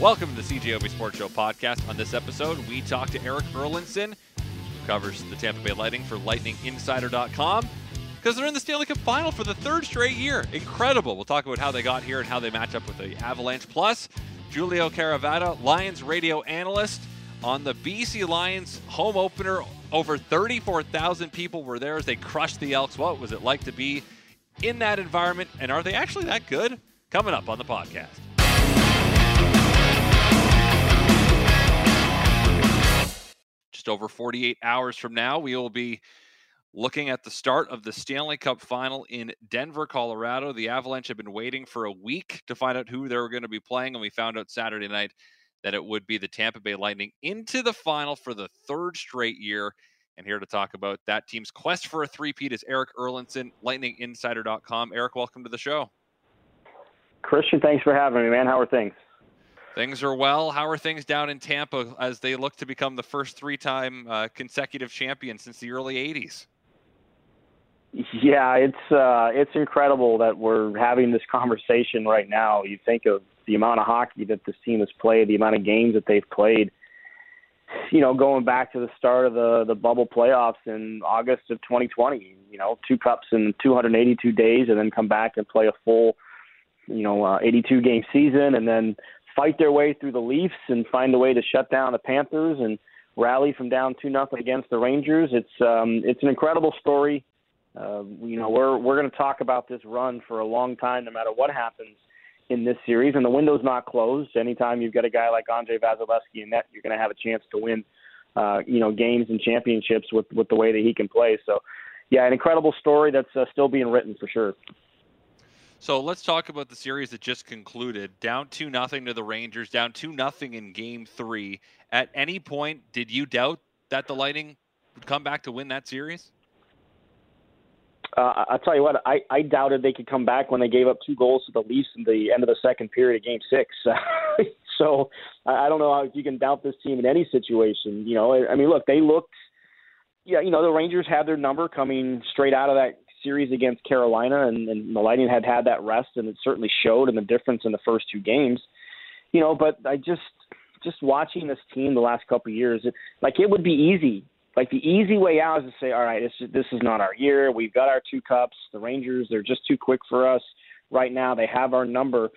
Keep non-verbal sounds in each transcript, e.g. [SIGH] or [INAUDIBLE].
Welcome to the CJOB Sports Show podcast. On this episode, we talk to Erik Erlendsson, who covers the Tampa Bay Lightning for LightningInsider.com, because they're in the Stanley Cup Final for the third straight year. Incredible. We'll talk about how they got here and how they match up with the Avalanche. Plus, Julio Caravatta, Lions radio analyst, on the BC Lions home opener. Over 34,000 people were there as they crushed the Elks. What was it like to be in that environment? And are they actually that good? Coming up on the podcast. Just over 48 hours from now, we will be looking at the start of the Stanley Cup final in Denver, Colorado. The Avalanche have been waiting for a week to find out who they were going to be playing, and we found out Saturday night that it would be the Tampa Bay Lightning into the final for the third straight year. And here to talk about that team's quest for a three-peat is Erik Erlendsson, lightninginsider.com. Eric, welcome to the show. Christian, thanks for having me, man. How are things? Things are well. How are things down in Tampa as they look to become the first three-time uh, consecutive champion since the early '80s? Yeah, it's uh, it's incredible that we're having this conversation right now. You think of the amount of hockey that this team has played, the amount of games that they've played. You know, going back to the start of the the bubble playoffs in August of 2020. You know, two cups in 282 days, and then come back and play a full, you know, uh, 82 game season, and then fight their way through the Leafs and find a way to shut down the Panthers and rally from down two nothing against the Rangers. It's um, it's an incredible story. Uh, you know, we're we're going to talk about this run for a long time, no matter what happens in this series. And the window's not closed. Anytime you've got a guy like Andrei Vasilevskiy in net, you're going to have a chance to win, uh, you know, games and championships with with the way that he can play. So, yeah, an incredible story that's uh, still being written for sure. So let's talk about the series that just concluded. Down two nothing to the Rangers. Down two nothing in Game Three. At any point, did you doubt that the Lightning would come back to win that series? Uh, I'll tell you what, I, I doubted they could come back when they gave up two goals to the Leafs in the end of the second period of Game Six. [LAUGHS] so I don't know how you can doubt this team in any situation. You know, I mean, look, they looked, yeah, you know, the Rangers had their number coming straight out of that series against Carolina, and, and the Lightning had had that rest, and it certainly showed in the difference in the first two games. You know, but I just just watching this team the last couple of years, it, like it would be easy like the easy way out is to say, all right, this is, this is not our year. We've got our two cups. The Rangers, they're just too quick for us right now. They have our number,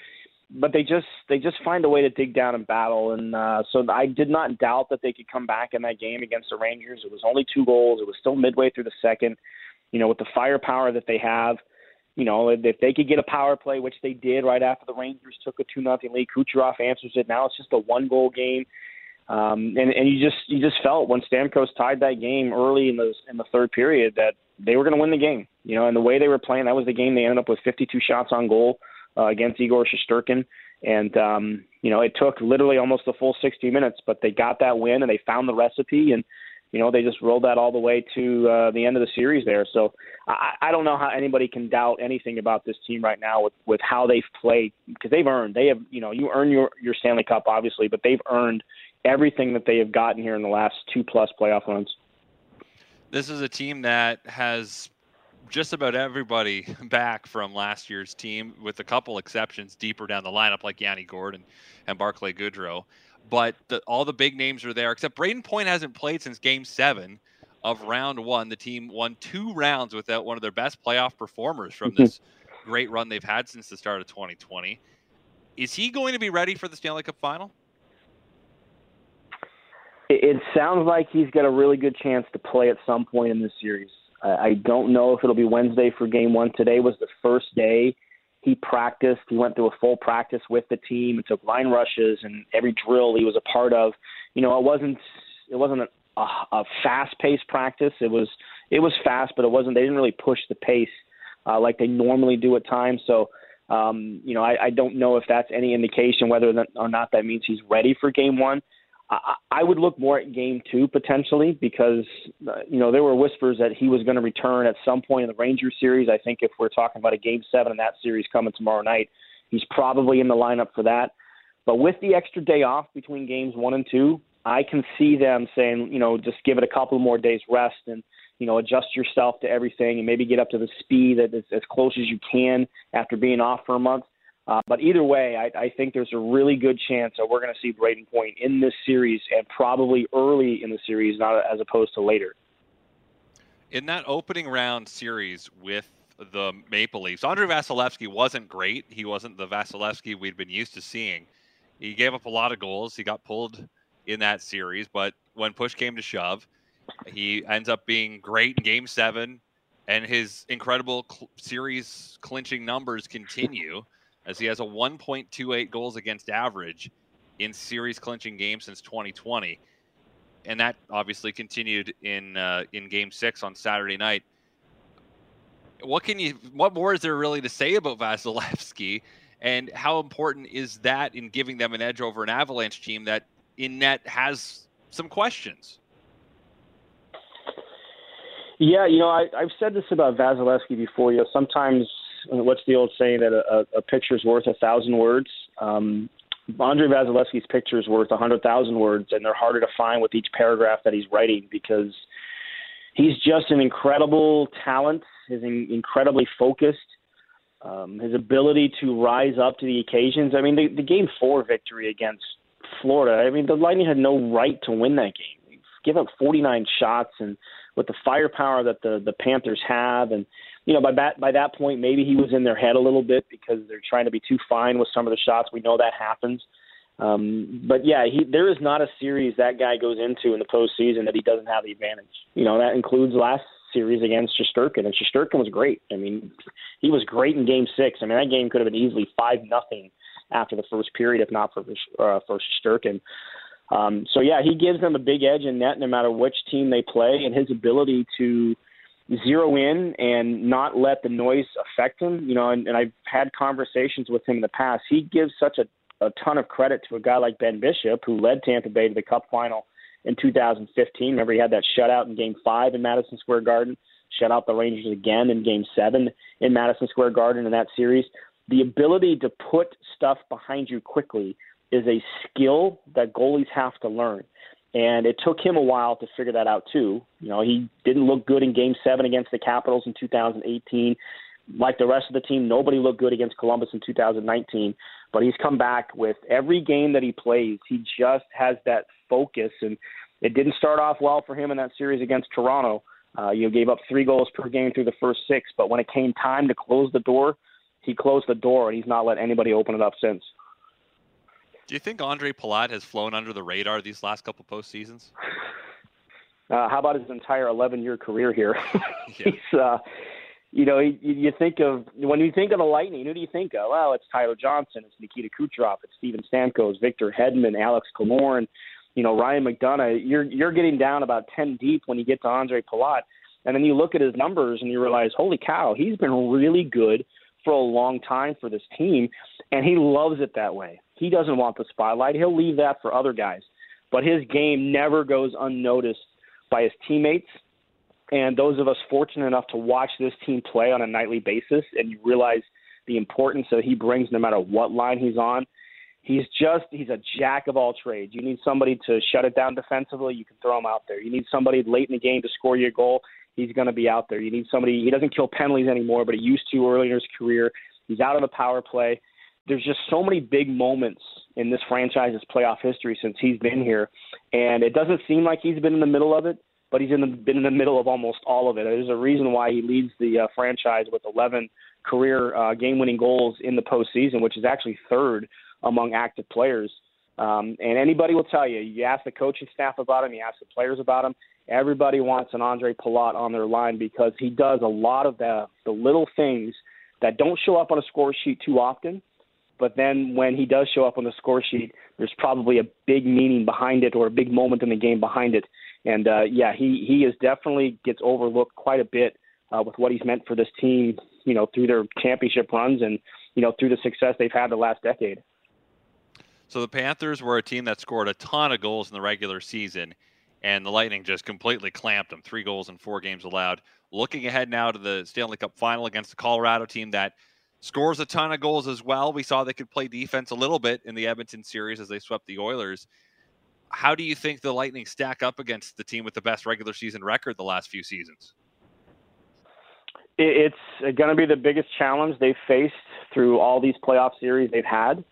but they just they just find a way to dig down and battle. And uh, so I did not doubt that they could come back in that game against the Rangers. It was only two goals. It was still midway through the second. You know, with the firepower that they have, you know, if they could get a power play, which they did right after the Rangers took a two nothing lead, Kucherov answers it. Now it's just a one goal game. Um, and, and you just you just felt when Stamkos tied that game early in the in the third period that they were going to win the game. You know, and the way they were playing, that was the game they ended up with 52 shots on goal uh, against Igor Shesterkin. And um, you know, it took literally almost the full 60 minutes, but they got that win and they found the recipe and you know they just rolled that all the way to uh, the end of the series there. So I, I don't know how anybody can doubt anything about this team right now with with how they've played because they've earned. They have you know you earn your your Stanley Cup obviously, but they've earned everything that they have gotten here in the last two plus playoff runs. This is a team that has just about everybody [LAUGHS] back from last year's team, with a couple exceptions deeper down the lineup, like Yanni Gourde and Barclay Goodrow. But the, all the big names are there, except Brayden Point hasn't played since Game Seven of Round One. The team won two rounds without one of their best playoff performers from mm-hmm. this great run they've had since the start of 2020. Is he going to be ready for the Stanley Cup Final? it sounds like he's got a really good chance to play at some point in this series. I don't know if it'll be Wednesday for game one. Today was the first day he practiced. He went through a full practice with the team and took line rushes and every drill he was a part of. You know, it wasn't it wasn't a, a fast paced practice. It was it was fast, but it wasn't. They didn't really push the pace uh, like they normally do at times. So. Um, you know, I, I don't know if that's any indication whether or not that means he's ready for game one. I, would look more at game two potentially because uh, you know there were whispers that he was going to return at some point in the Rangers series. I think if we're talking about a game seven in that series coming tomorrow night, he's probably in the lineup for that. But with the extra day off between games one and two, I can see them saying, you know, just give it a couple more days rest and you know adjust yourself to everything and maybe get up to the speed that is as close as you can after being off for a month. Uh, but either way, I, I think there's a really good chance that we're going to see Brayden Point in this series and probably early in the series, not as opposed to later. In that opening round series with the Maple Leafs, Andrei Vasilevskiy wasn't great. He wasn't the Vasilevskiy we'd been used to seeing. He gave up a lot of goals. He got pulled in that series, but when push came to shove, he ends up being great in game seven, and his incredible cl- series clinching numbers continue as he has a 1.28 goals against average in series clinching games since 2020. And that obviously continued in uh, in Game Six on Saturday night. What can you? What more is there really to say about Vasilevskiy, and how important is that in giving them an edge over an Avalanche team that in net has some questions? Yeah, you know, I, I've said this about Vasilevskiy before. You know, sometimes what's the old saying that a, a picture's worth a thousand words? Um, Andrei Vasilevskiy's picture is worth a hundred thousand words, and they're harder to find with each paragraph that he's writing because he's just an incredible talent. He's in, incredibly focused. Um, his ability to rise up to the occasions. I mean, the, the game four victory against Florida. I mean, the Lightning had no right to win that game. They give up 49 shots, and with the firepower that the the Panthers have, and you know, by that by that point, maybe he was in their head a little bit because they're trying to be too fine with some of the shots. We know that happens. Um, but yeah, he there is not a series that guy goes into in the postseason that he doesn't have the advantage. You know, that includes last series against Shesterkin, and Shesterkin was great. I mean, he was great in Game Six. I mean, that game could have been easily five nothing after the first period, if not for uh, for Shesterkin. Um, so yeah, he gives them a big edge in net no matter which team they play, and his ability to zero in and not let the noise affect him. You know, and, and I've had conversations with him in the past. He gives such a, a ton of credit to a guy like Ben Bishop, who led Tampa Bay to the Cup final in 2015. Remember, he had that shutout in Game Five in Madison Square Garden. Shut out the Rangers again in Game Seven in Madison Square Garden in that series. The ability to put stuff behind you quickly is a skill that goalies have to learn. And it took him a while to figure that out too. You know, he didn't look good in game seven against the Capitals in 2018. Like the rest of the team, nobody looked good against Columbus in 2019. But he's come back with every game that he plays, he just has that focus. And it didn't start off well for him in that series against Toronto. Uh, you gave up three goals per game through the first six, but when it came time to close the door, he closed the door and he's not let anybody open it up since. Do you think Ondrej Palat has flown under the radar these last couple postseasons? Uh, how about his entire 11-year career here? [LAUGHS] He's, uh, you know, you, you think of when you think of the Lightning, who do you think of? Well, it's Tyler Johnson, it's Nikita Kucherov, it's Steven Stamkos, Victor Hedman, Alex Killorn, you know, Ryan McDonagh. You're you're getting down about 10 deep when you get to Ondrej Palat, and then you look at his numbers and you realize, holy cow, he's been really good for a long time for this team, and he loves it that way. He doesn't want the spotlight. He'll leave that for other guys. But his game never goes unnoticed by his teammates. And those of us fortunate enough to watch this team play on a nightly basis, and you realize the importance that he brings no matter what line he's on. He's just he's a jack of all trades. You need somebody to shut it down defensively, you can throw him out there. You need somebody late in the game to score your goal, he's going to be out there. You need somebody he doesn't kill penalties anymore, but he used to early in his career. He's out of the power play there's just so many big moments in this franchise's playoff history since he's been here, and it doesn't seem like he's been in the middle of it, but he's in the, been in the middle of almost all of it. There's a reason why he leads the uh, franchise with 11 career uh, game-winning goals in the postseason, which is actually third among active players. Um, and anybody will tell you, you ask the coaching staff about him, you ask the players about him. Everybody wants an Ondrej Palat on their line because he does a lot of the the little things that don't show up on a score sheet too often but then when he does show up on the score sheet, there's probably a big meaning behind it or a big moment in the game behind it. And uh, yeah, he he is definitely gets overlooked quite a bit uh, with what he's meant for this team, you know, through their championship runs and you know through the success they've had the last decade. So the Panthers were a team that scored a ton of goals in the regular season, and the Lightning just completely clamped them. Three goals in four games allowed. Looking ahead now to the Stanley Cup final against the Colorado team that scores a ton of goals as well. We saw they could play defense a little bit in the Edmonton series as they swept the Oilers. How do you think the Lightning stack up against the team with the best regular season record the last few seasons? It's going to be the biggest challenge they've faced through all these playoff series they've had.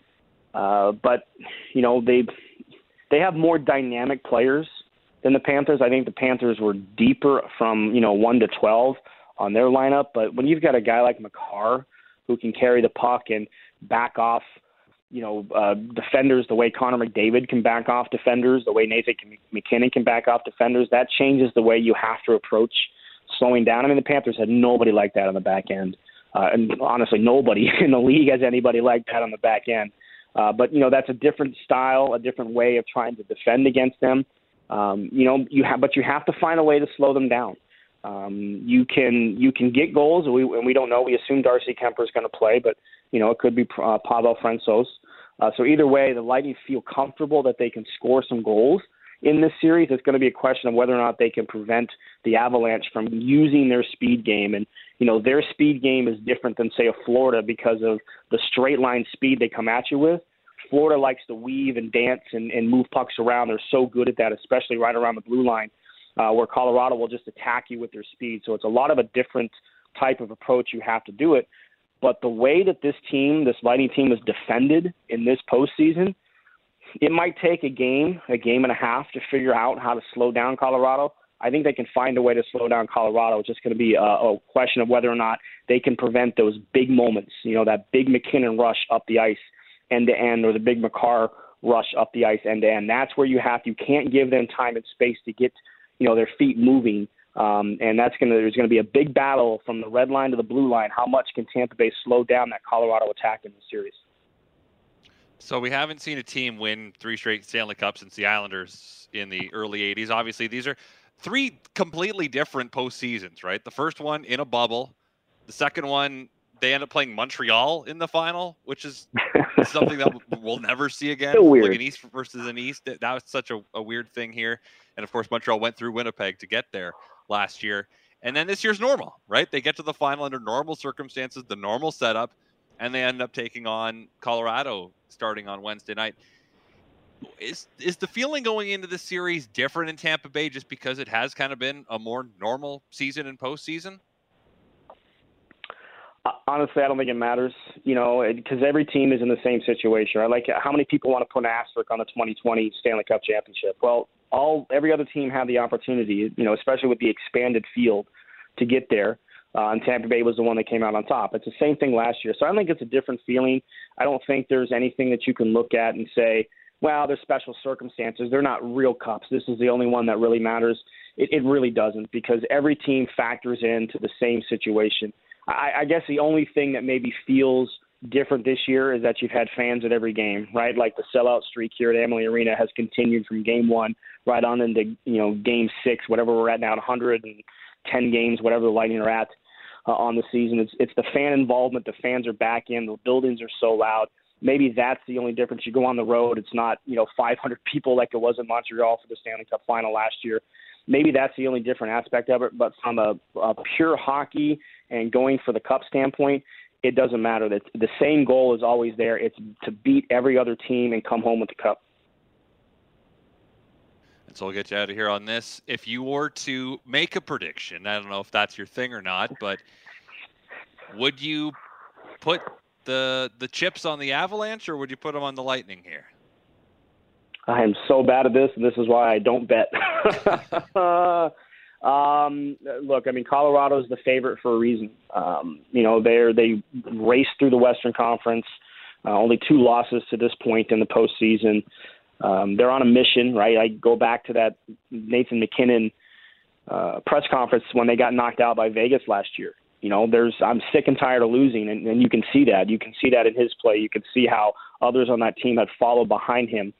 Uh, but you know they they have more dynamic players than the Panthers. I think the Panthers were deeper from you know one to twelve on their lineup. But when you've got a guy like Makar who can carry the puck and back off, you know, uh, defenders the way Connor McDavid can back off defenders, the way Nathan MacKinnon can back off defenders, that changes the way you have to approach slowing down. I mean, the Panthers had nobody like that on the back end. Uh, and honestly, nobody [LAUGHS] in the league has anybody like that on the back end. Uh, but you know that's a different style, a different way of trying to defend against them. Um, you know, you have, but you have to find a way to slow them down. Um, you can you can get goals, and we, and we don't know. We assume Darcy Kuemper is going to play, but you know it could be uh, Pavel Francouz. Uh, so either way, the Lightning feel comfortable that they can score some goals in this series. It's going to be a question of whether or not they can prevent the Avalanche from using their speed game. And you know their speed game is different than say a Florida because of the straight line speed they come at you with. Florida likes to weave and dance and, and move pucks around. They're so good at that, especially right around the blue line, uh, where Colorado will just attack you with their speed. So it's a lot of a different type of approach you have to do it. But the way that this team, this Lightning team, is defended in this postseason, it might take a game, a game and a half to figure out how to slow down Colorado. I think they can find a way to slow down Colorado. It's just going to be a, a question of whether or not they can prevent those big moments, you know, that big MacKinnon rush up the ice end to end or the big Makar rush up the ice end to end. That's where you have to, you can't give them time and space to get you know their feet moving. Um, and that's going to there's going to be a big battle from the red line to the blue line. How much can Tampa Bay slow down that Colorado attack in the series? So we haven't seen a team win three straight Stanley Cups since the Islanders in the early '80s. Obviously, these are three completely different postseasons, right? The first one in a bubble, the second one they end up playing Montreal in the final, which is [LAUGHS] something that we'll never see again. So weird. Like an East versus an East. That was such a, a, weird thing here. And of course, Montreal went through Winnipeg to get there last year. And then this year's normal, right? They get to the final under normal circumstances, the normal setup, and they end up taking on Colorado starting on Wednesday night. Is is the feeling going into this series different in Tampa Bay just because it has kind of been a more normal season and postseason? honestly, I don't think it matters, you know, because every team is in the same situation. Right? Like, how many people want to put an asterisk on the 2020 Stanley Cup championship? Well, all every other team had the opportunity, you know, especially with the expanded field, to get there. Uh, and Tampa Bay was the one that came out on top. It's the same thing last year. So I think it's a different feeling. I don't think there's anything that you can look at and say, well, there's special circumstances. They're not real cups. This is the only one that really matters. It, it really doesn't because every team factors into the same situation. I, I guess the only thing that maybe feels different this year is that you've had fans at every game, right? Like the sellout streak here at Amalie Arena has continued from game one right on into you know game six, whatever we're at now, 110 games, whatever the Lightning are at uh, on the season. It's it's the fan involvement. The fans are back in. The buildings are so loud. Maybe that's the only difference. You go on the road, it's not you know 500 people like it was in Montreal for the Stanley Cup final last year maybe that's the only different aspect of it. But from a, a pure hockey and going for the cup standpoint, it doesn't matter. That the same goal is always there. It's to beat every other team and come home with the cup. And so we'll get you out of here on this. If you were to make a prediction, I don't know if that's your thing or not, but would you put the the chips on the Avalanche or would you put them on the Lightning here? I am so bad at this, and this is why I don't bet. [LAUGHS] um, look, I mean, Colorado is the favorite for a reason. Um, you know, they're they raced through the Western Conference, uh, only two losses to this point in the postseason. Um, they're on a mission, right? I go back to that Nathan MacKinnon uh, press conference when they got knocked out by Vegas last year. You know, there's I'm sick and tired of losing, and, and you can see that. You can see that in his play. You can see how others on that team have followed behind him.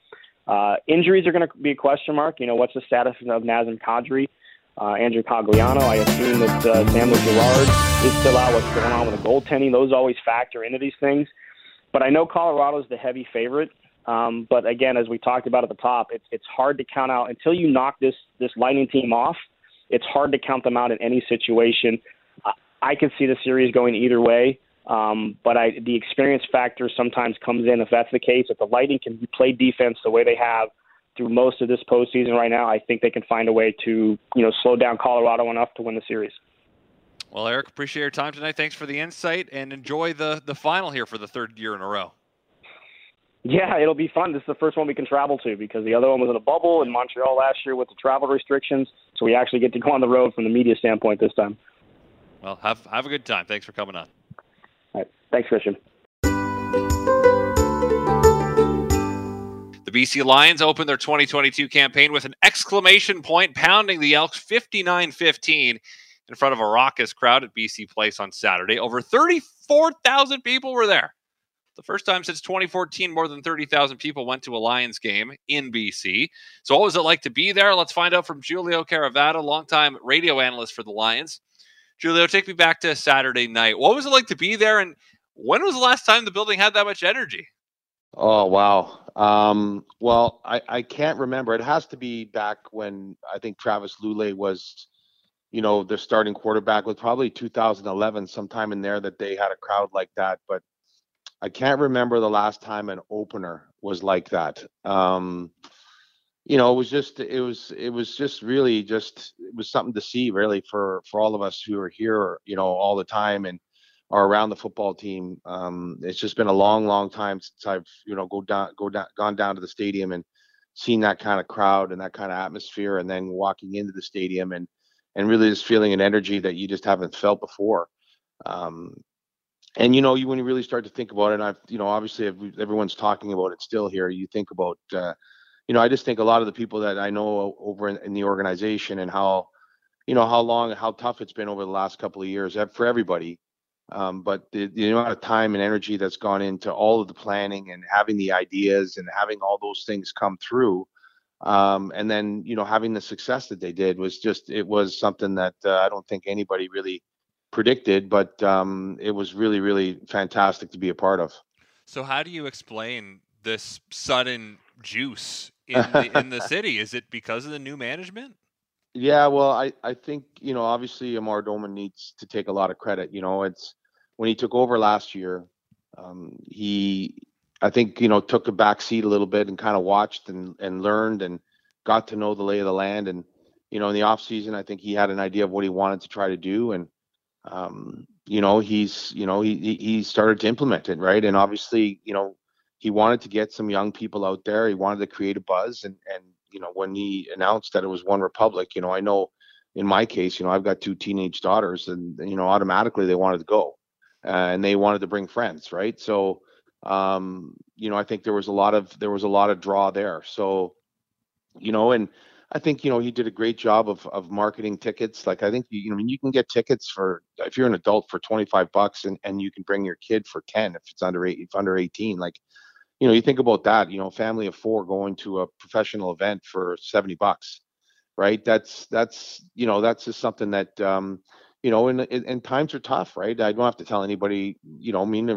Uh, injuries are going to be a question mark. You know, what's the status of Nazem Kadri, uh, Andrew Cogliano? I assume that uh, Samuel Girard is still out. What's going on with the goaltending? Those always factor into these things. But I know Colorado's the heavy favorite. Um, but again, as we talked about at the top, it's it's hard to count out until you knock this this Lightning team off. It's hard to count them out in any situation. I, could see the series going either way. Um, but I, the experience factor sometimes comes in if that's the case. If the Lightning can play defense the way they have through most of this postseason right now, I think they can find a way to you know slow down Colorado enough to win the series. Well, Eric, appreciate your time tonight. Thanks for the insight, and enjoy the the final here for the third year in a row. Yeah, it'll be fun. This is the first one we can travel to because the other one was in a bubble in Montreal last year with the travel restrictions. So we actually get to go on the road from the media standpoint this time. Well, have have a good time. Thanks for coming on. All right. Thanks, Christian. The BC Lions opened their 2022 campaign with an exclamation point, pounding the Elks 59 15 in front of a raucous crowd at BC Place on Saturday. Over 34,000 people were there. The first time since 2014, more than 30,000 people went to a Lions game in BC. So, what was it like to be there? Let's find out from Julio Caravatta, longtime radio analyst for the Lions. Julio, take me back to Saturday night. What was it like to be there, and when was the last time the building had that much energy? Oh wow. Um, well, I, I can't remember. It has to be back when I think Travis Lulay was, you know, their starting quarterback was probably 2011, sometime in there that they had a crowd like that. But I can't remember the last time an opener was like that. Um, you know, it was just it was it was just really just it was something to see really for for all of us who are here, you know, all the time and are around the football team. Um, it's just been a long, long time since I've you know go down, go down, gone down to the stadium and seen that kind of crowd and that kind of atmosphere, and then walking into the stadium and and really just feeling an energy that you just haven't felt before. Um, and you know, you when you really start to think about it, and I've you know, obviously everyone's talking about it still here. You think about, uh, you know, I just think a lot of the people that I know over in, in the organization and how, you know, how long, how tough it's been over the last couple of years for everybody um, but the, the amount of time and energy that's gone into all of the planning and having the ideas and having all those things come through, um, and then you know having the success that they did was just it was something that uh, I don't think anybody really predicted, but um, it was really really fantastic to be a part of. So how do you explain this sudden juice in the, in the [LAUGHS] city? Is it because of the new management? Yeah, well, I, I think, you know, obviously Amar Doman needs to take a lot of credit. You know, it's when he took over last year, um, he, I think, you know, took a back seat a little bit and kind of watched and, and learned and got to know the lay of the land. And, you know, in the off season, I think he had an idea of what he wanted to try to do. And, um, you know, he's, you know, he, he started to implement it. Right. And obviously, you know, he wanted to get some young people out there. He wanted to create a buzz and, and, you know, when he announced that it was OneRepublic, you know, I know in my case, you know, I've got two teenage daughters and, you know, automatically they wanted to go uh, and they wanted to bring friends, right? So, um, you know, I think there was a lot of there was a lot of draw there. So, you know, and I think you know he did a great job of of marketing tickets. Like I think you, know, I mean, you can get tickets for if you're an adult for 25 bucks and and you can bring your kid for 10 if it's under eight if under 18. Like, you know, you think about that. You know, family of four going to a professional event for 70 bucks, right? That's that's you know that's just something that um, you know, and, and times are tough, right? I don't have to tell anybody, you know, I mean,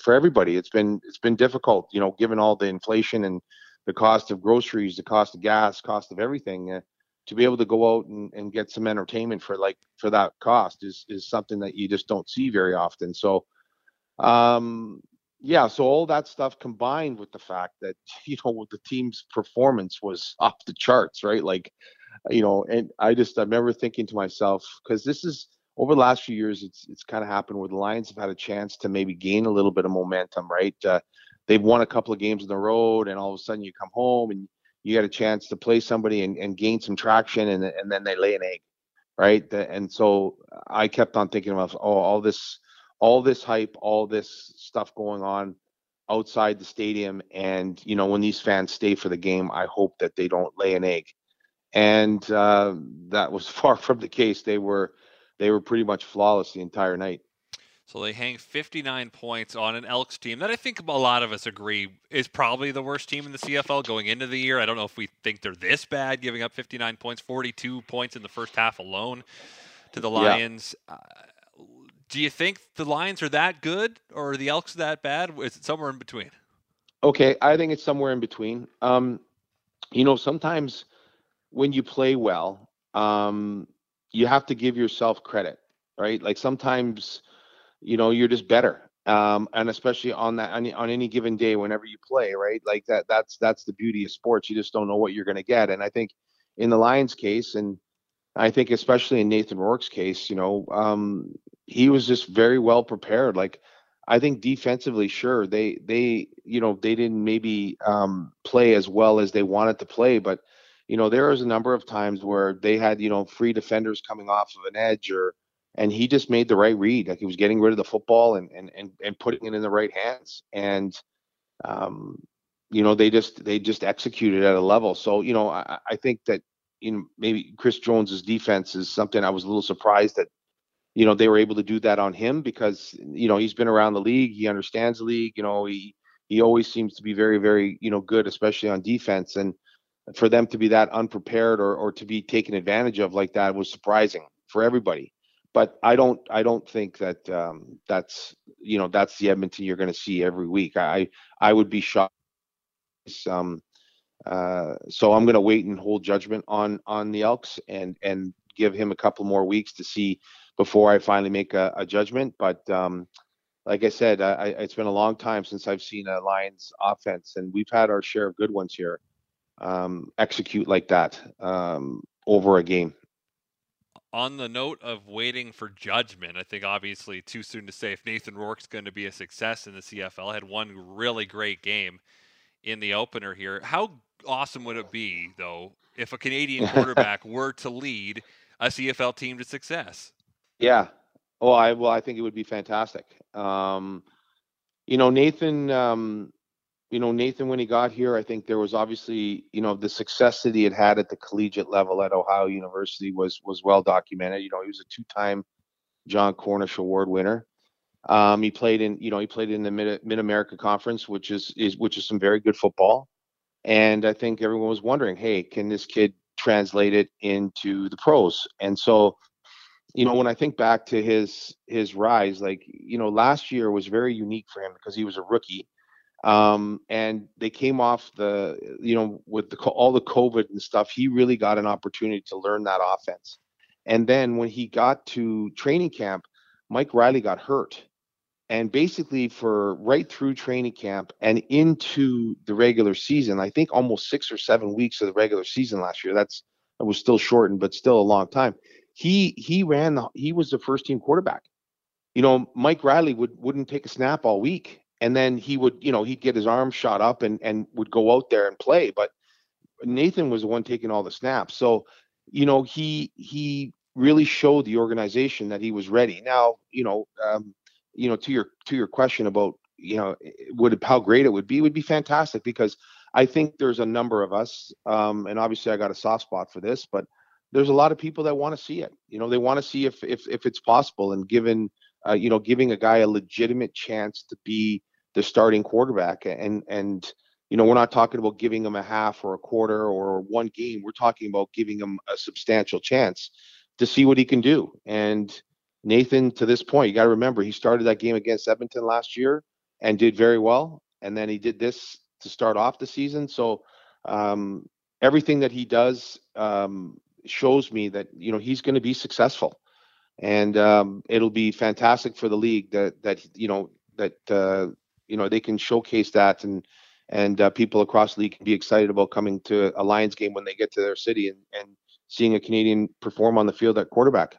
for everybody, it's been it's been difficult, you know, given all the inflation and the cost of groceries, the cost of gas, cost of everything. Uh, to be able to go out and, and get some entertainment for like for that cost is is something that you just don't see very often. So, um, yeah, so all that stuff combined with the fact that [LAUGHS] you know the team's performance was off the charts, right? Like, you know, and I just I remember thinking to myself because this is over the last few years, it's it's kind of happened where the Lions have had a chance to maybe gain a little bit of momentum, right? Uh, they've won a couple of games on the road, and all of a sudden you come home and you get a chance to play somebody and, and gain some traction, and and then they lay an egg, right? And so I kept on thinking about oh, all this, all this hype, all this stuff going on outside the stadium, and you know when these fans stay for the game, I hope that they don't lay an egg, and uh, that was [LAUGHS] far from the case. They were they were pretty much flawless the entire night. So they hang 59 points on an Elks team that I think a lot of us agree is probably the worst team in the CFL going into the year. I don't know if we think they're this bad, giving up 59 points, 42 points in the first half alone to the Lions. Yeah. Uh, do you think the Lions are that good or the Elks that bad? Is it somewhere in between? Okay, I think it's somewhere in between. Um, you know, sometimes when you play well, um, you have to give yourself credit, right? Like sometimes, you know, you're just better. Um, and especially on that on, on any given day, whenever you play, right? Like that that's that's the beauty of sports. You just don't know what you're going to get. And I think in the Lions case, and I think especially in Nathan Rourke's case, you know, um, he was just very well prepared. Like I think defensively, sure, they they you know they didn't maybe um, play as well as they wanted to play, but you know there was a number of times where they had you know free defenders coming off of an edge or and he just made the right read. Like he was getting rid of the football and and and, and putting it in the right hands. And um, you know, they just they just executed at a level. So, you know, I, I think that you know maybe Chris Jones's defense is something I was a little surprised that you know they were able to do that on him because you know he's been around the league, he understands the league. You know, he he always seems to be very very you know good, especially on defense. And for them to be that unprepared or or to be taken advantage of like that was surprising for everybody but I don't I don't think that um, that's you know that's the Edmonton you're going to see every week. I I would be shocked. Um, uh, so I'm going to wait and hold judgment on on the Elks and and give him a couple more weeks to see before I finally make a, a judgment. But um, like I said, I, it's been a long time since I've seen a Lions offense, and we've had our share of good ones here um, execute like that um, over a game on the note of waiting for judgment, I think obviously too soon to say if Nathan Rourke's going to be a success in the CFL. I Had one really great game in the opener here. How awesome would it be though if a Canadian [LAUGHS] quarterback were to lead a CFL team to success? Yeah. Well, I well I think it would be fantastic. Um, you know, Nathan um, you know, Nathan, when he got here, I think there was obviously, you know, the success that he had had at the collegiate level at Ohio University was was well documented. You know, he was a two-time Jon Cornish Award winner. Um, he played in, you know, he played in the Mid America Conference, which is is which is some very good football. And I think everyone was wondering, hey, can this kid translate it into the pros? And so, you know, when I think back to his his rise, like, you know, last year was very unique for him because he was a rookie um, and they came off the, you know, with the, all the COVID and stuff. He really got an opportunity to learn that offense. And then when he got to training camp, Mike Reilly got hurt. And basically, for right through training camp and into the regular season, I think almost six or seven weeks of the regular season last year. That's it was still shortened, but still a long time. He he ran the he was the first team quarterback. You know, Mike Reilly would wouldn't take a snap all week, and then he would, you know, he'd get his arm shot up and and would go out there and play. But Nathan was the one taking all the snaps, so you know he he really showed the organization that he was ready. Now, you know, um, you know, to your to your question about you know would how great it would be would be fantastic because I think there's a number of us, um, and obviously I got a soft spot for this, but there's a lot of people that want to see it. You know, they want to see if if if it's possible, and given uh, you know, giving a guy a legitimate chance to be the starting quarterback. And and you know, we're not talking about giving him a half or a quarter or one game. We're talking about giving him a substantial chance to see what he can do. And Nathan, to this point, you got to remember he started that game against Edmonton last year and did very well. And then he did this to start off the season. So um, everything that he does um, shows me that you know he's going to be successful and um, it'll be fantastic for the league that that you know that uh, you know they can showcase that and and uh, people across the league can be excited about coming to a Lions game when they get to their city and, and seeing a Canadian perform on the field at quarterback.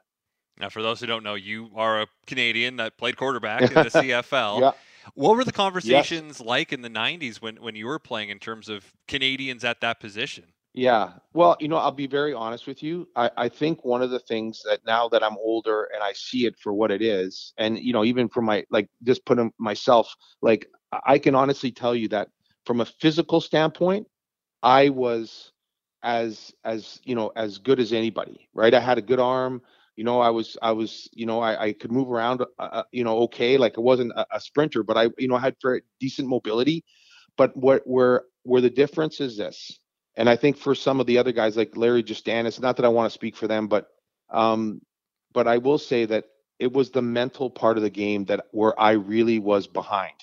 Now, for those who don't know, you are a Canadian that played quarterback in the [LAUGHS] CFL. yeah. What were the conversations yes. like in the '90s when when you were playing in terms of Canadians at that position? Yeah. Well, you know, I'll be very honest with you. I, I think one of the things that now that I'm older and I see it for what it is, and you know, even for my like just putting myself, like I can honestly tell you that from a physical standpoint, I was as as you know as good as anybody, right? I had a good arm. You know, I was I was you know I, I could move around, uh, uh you know, okay. Like I wasn't a, a sprinter, but I you know I had very decent mobility. But what where where the difference is this and I think for some of the other guys like Larry Jusdanis, not that I want to speak for them, but um, but I will say that it was the mental part of the game that where I really was behind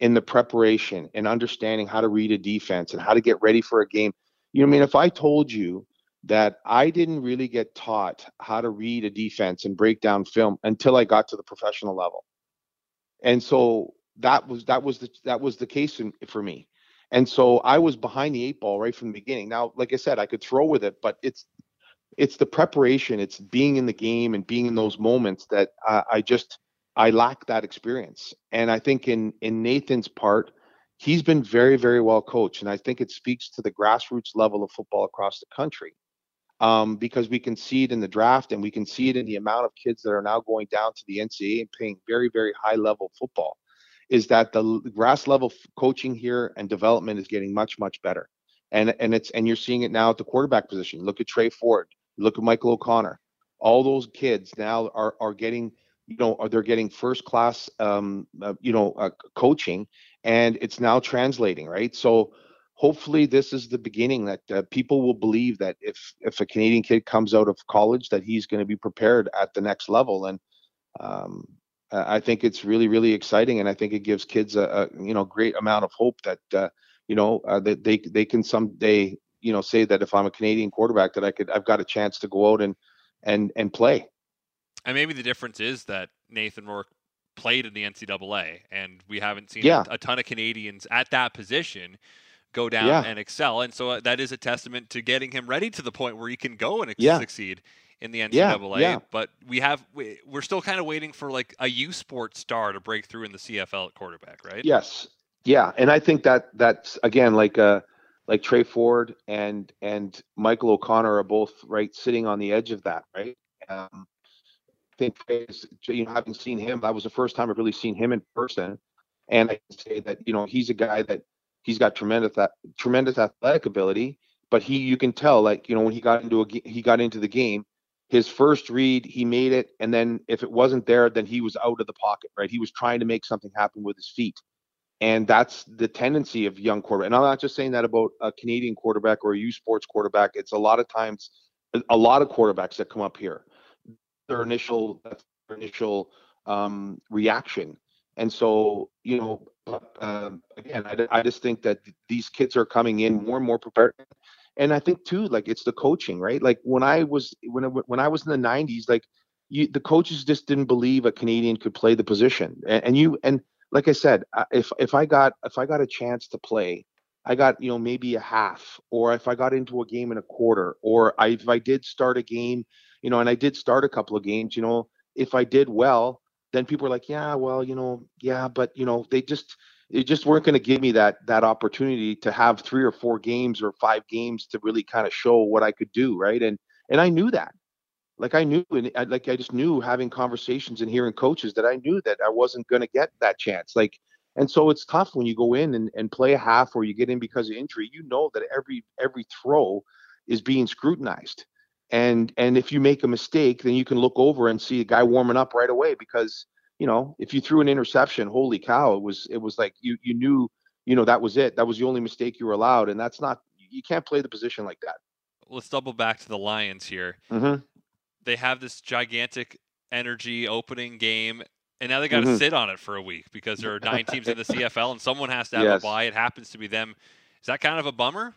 in the preparation and understanding how to read a defense and how to get ready for a game. You know, I mean, if I told you that I didn't really get taught how to read a defense and break down film until I got to the professional level, and so that was that was the that was the case in, for me. And so I was behind the eight ball right from the beginning. Now, like I said, I could throw with it, but it's it's the preparation, it's being in the game and being in those moments that I, I just I lack that experience. And I think in in Nathan's part, he's been very very well coached, and I think it speaks to the grassroots level of football across the country. Um, because we can see it in the draft and we can see it in the amount of kids that are now going down to the NCAA and playing very, very high level football, is that the grass level coaching here and development is getting much, much better. And and it's and you're seeing it now at the quarterback position. Look at Tre Ford, look at Michael O'Connor. All those kids now are are getting you know are they're getting first class um, uh, you know uh, coaching and it's now translating right so hopefully this is the beginning that uh, people will believe that if if a Canadian kid comes out of college that he's going to be prepared at the next level and um, I think it's really really exciting and I think it gives kids a, a you know great amount of hope that uh, you know uh, that they they can someday you know say that if I'm a Canadian quarterback that I could I've got a chance to go out and and and play. And maybe the difference is that Nathan Rourke played in the NCAA, and we haven't seen yeah. a, a, ton of Canadians at that position go down yeah. and excel. And so uh, that is a testament to getting him ready to the point where he can go and yeah. succeed in the NCAA. Yeah, yeah. But we have we, we're still kind of waiting for like a U Sport star to break through in the CFL at quarterback, right? Yes, yeah, and I think that that's again like uh like Tre Ford and and Michael O'Connor are both right sitting on the edge of that, right? Um, I think you know having seen him, that was the first time I've really seen him in person, and I can say that you know he's a guy that he's got tremendous tremendous athletic ability, but he you can tell like you know when he got into a he got into the game, his first read he made it, and then if it wasn't there, then he was out of the pocket, right? He was trying to make something happen with his feet and that's the tendency of young quarterback. And I'm not just saying that about a Canadian quarterback or a U Sports quarterback. It's a lot of times, a lot of quarterbacks that come up here, their initial their initial um, reaction. And so, you know, uh, again, I, I just think that these kids are coming in more and more prepared. And I think too, like it's the coaching, right? Like when I was when I, when I was in the '90s, like you, the coaches just didn't believe a Canadian could play the position, and, and you and like I said, if if I got if I got a chance to play, I got you know maybe a half, or if I got into a game in a quarter, or I, if I did start a game, you know, and I did start a couple of games, you know, if I did well, then people were like, yeah, well, you know, yeah, but you know, they just they just weren't going to give me that that opportunity to have three or four games or five games to really kind of show what I could do, right? And and I knew that like I knew, and I, like I just knew having conversations and hearing coaches that I knew that I wasn't going to get that chance. Like, and so it's tough when you go in and, and play a half or you get in because of injury. You know that every every throw is being scrutinized, and and if you make a mistake, then you can look over and see a guy warming up right away because you know if you threw an interception, holy cow, it was it was like you you knew you know that was it. That was the only mistake you were allowed, and that's not you can't play the position like that. Let's double back to the Lions here. Mm-hmm they have this gigantic energy opening game, and now they got to mm-hmm. sit on it for a week because there are nine teams in the CFL, and someone has to have yes. a bye. It happens to be them. Is that kind of a bummer?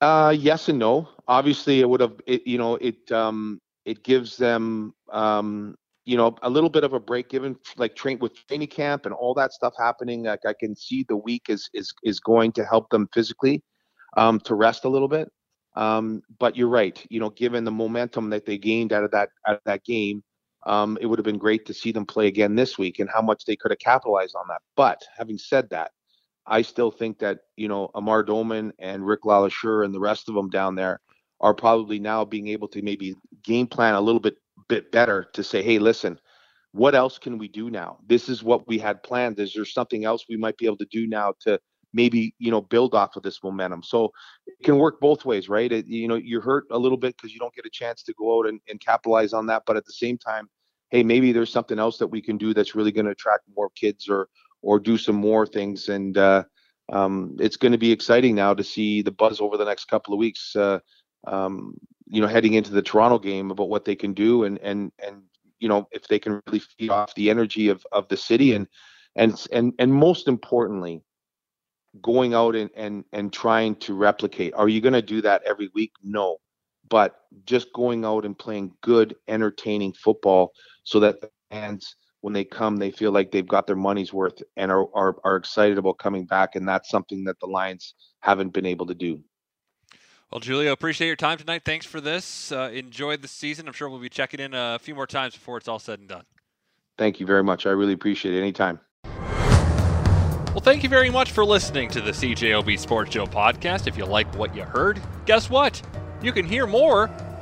Uh, yes and no. Obviously, it would have. It, you know, it um, it gives them um, you know, a little bit of a break given like train with training camp and all that stuff happening. Like I can see the week is is is going to help them physically um, to rest a little bit. Um, but you're right. You know, given the momentum that they gained out of that out of that game, um, it would have been great to see them play again this week and how much they could have capitalized on that. But having said that, I still think that you know Amar Doman and Rick LeLacheur and the rest of them down there are probably now being able to maybe game plan a little bit bit better to say, hey, listen, what else can we do now? This is what we had planned. Is there something else we might be able to do now to maybe you know build off of this momentum. So it can work both ways, right? It, you know, you're hurt a little bit because you don't get a chance to go out and, and capitalize on that, but at the same time, hey, maybe there's something else that we can do that's really going to attract more kids or or do some more things. And uh, um, it's going to be exciting now to see the buzz over the next couple of weeks. Uh, um, you know, heading into the Toronto game about what they can do and and and you know if they can really feed off the energy of of the city and and and and most importantly going out and and and trying to replicate. Are you going to do that every week? No. But just going out and playing good, entertaining football so that the fans when they come they feel like they've got their money's worth and are, are are excited about coming back and that's something that the Lions haven't been able to do. Well, Julio, appreciate your time tonight. Thanks for this. Uh, enjoy the season. I'm sure we'll be checking in a few more times before it's all said and done. Thank you very much. I really appreciate it. Anytime. Well, thank you very much for listening to the CJOB Sports Show podcast. If you like what you heard, guess what? You can hear more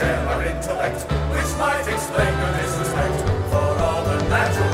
stellar intellect, which might explain your disrespect for all the natural.